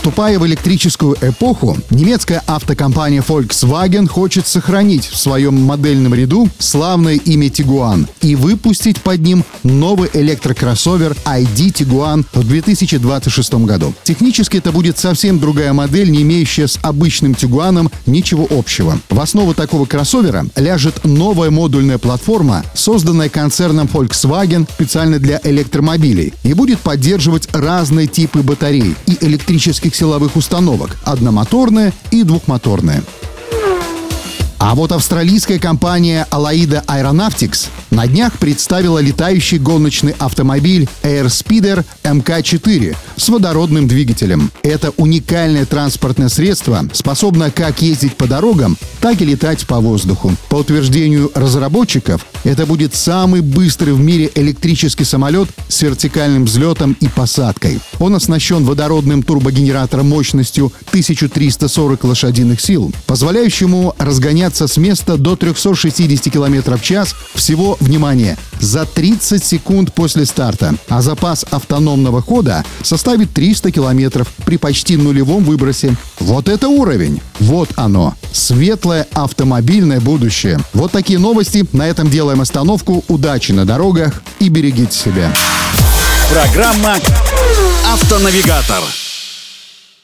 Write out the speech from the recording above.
Вступая в электрическую эпоху, немецкая автокомпания Volkswagen хочет сохранить в своем модельном ряду славное имя Tiguan и выпустить под ним новый электрокроссовер ID Tiguan в 2026 году. Технически это будет совсем другая модель, не имеющая с обычным Tiguan ничего общего. В основу такого кроссовера ляжет новая модульная платформа, созданная концерном Volkswagen специально для электромобилей и будет поддерживать разные типы батарей и электрических силовых установок – одномоторная и двухмоторная. А вот австралийская компания Alaida Aeronautics на днях представила летающий гоночный автомобиль Airspeeder MK4 с водородным двигателем. Это уникальное транспортное средство способно как ездить по дорогам, так и летать по воздуху. По утверждению разработчиков, это будет самый быстрый в мире электрический самолет с вертикальным взлетом и посадкой. Он оснащен водородным турбогенератором мощностью 1340 лошадиных сил, позволяющему разгоняться с места до 360 км в час всего, внимание, за 30 секунд после старта, а запас автономного хода составит 300 км при почти нулевом выбросе. Вот это уровень! Вот оно! Светлое автомобильное будущее. Вот такие новости. На этом делаем остановку. Удачи на дорогах и берегите себя. Программа «Автонавигатор».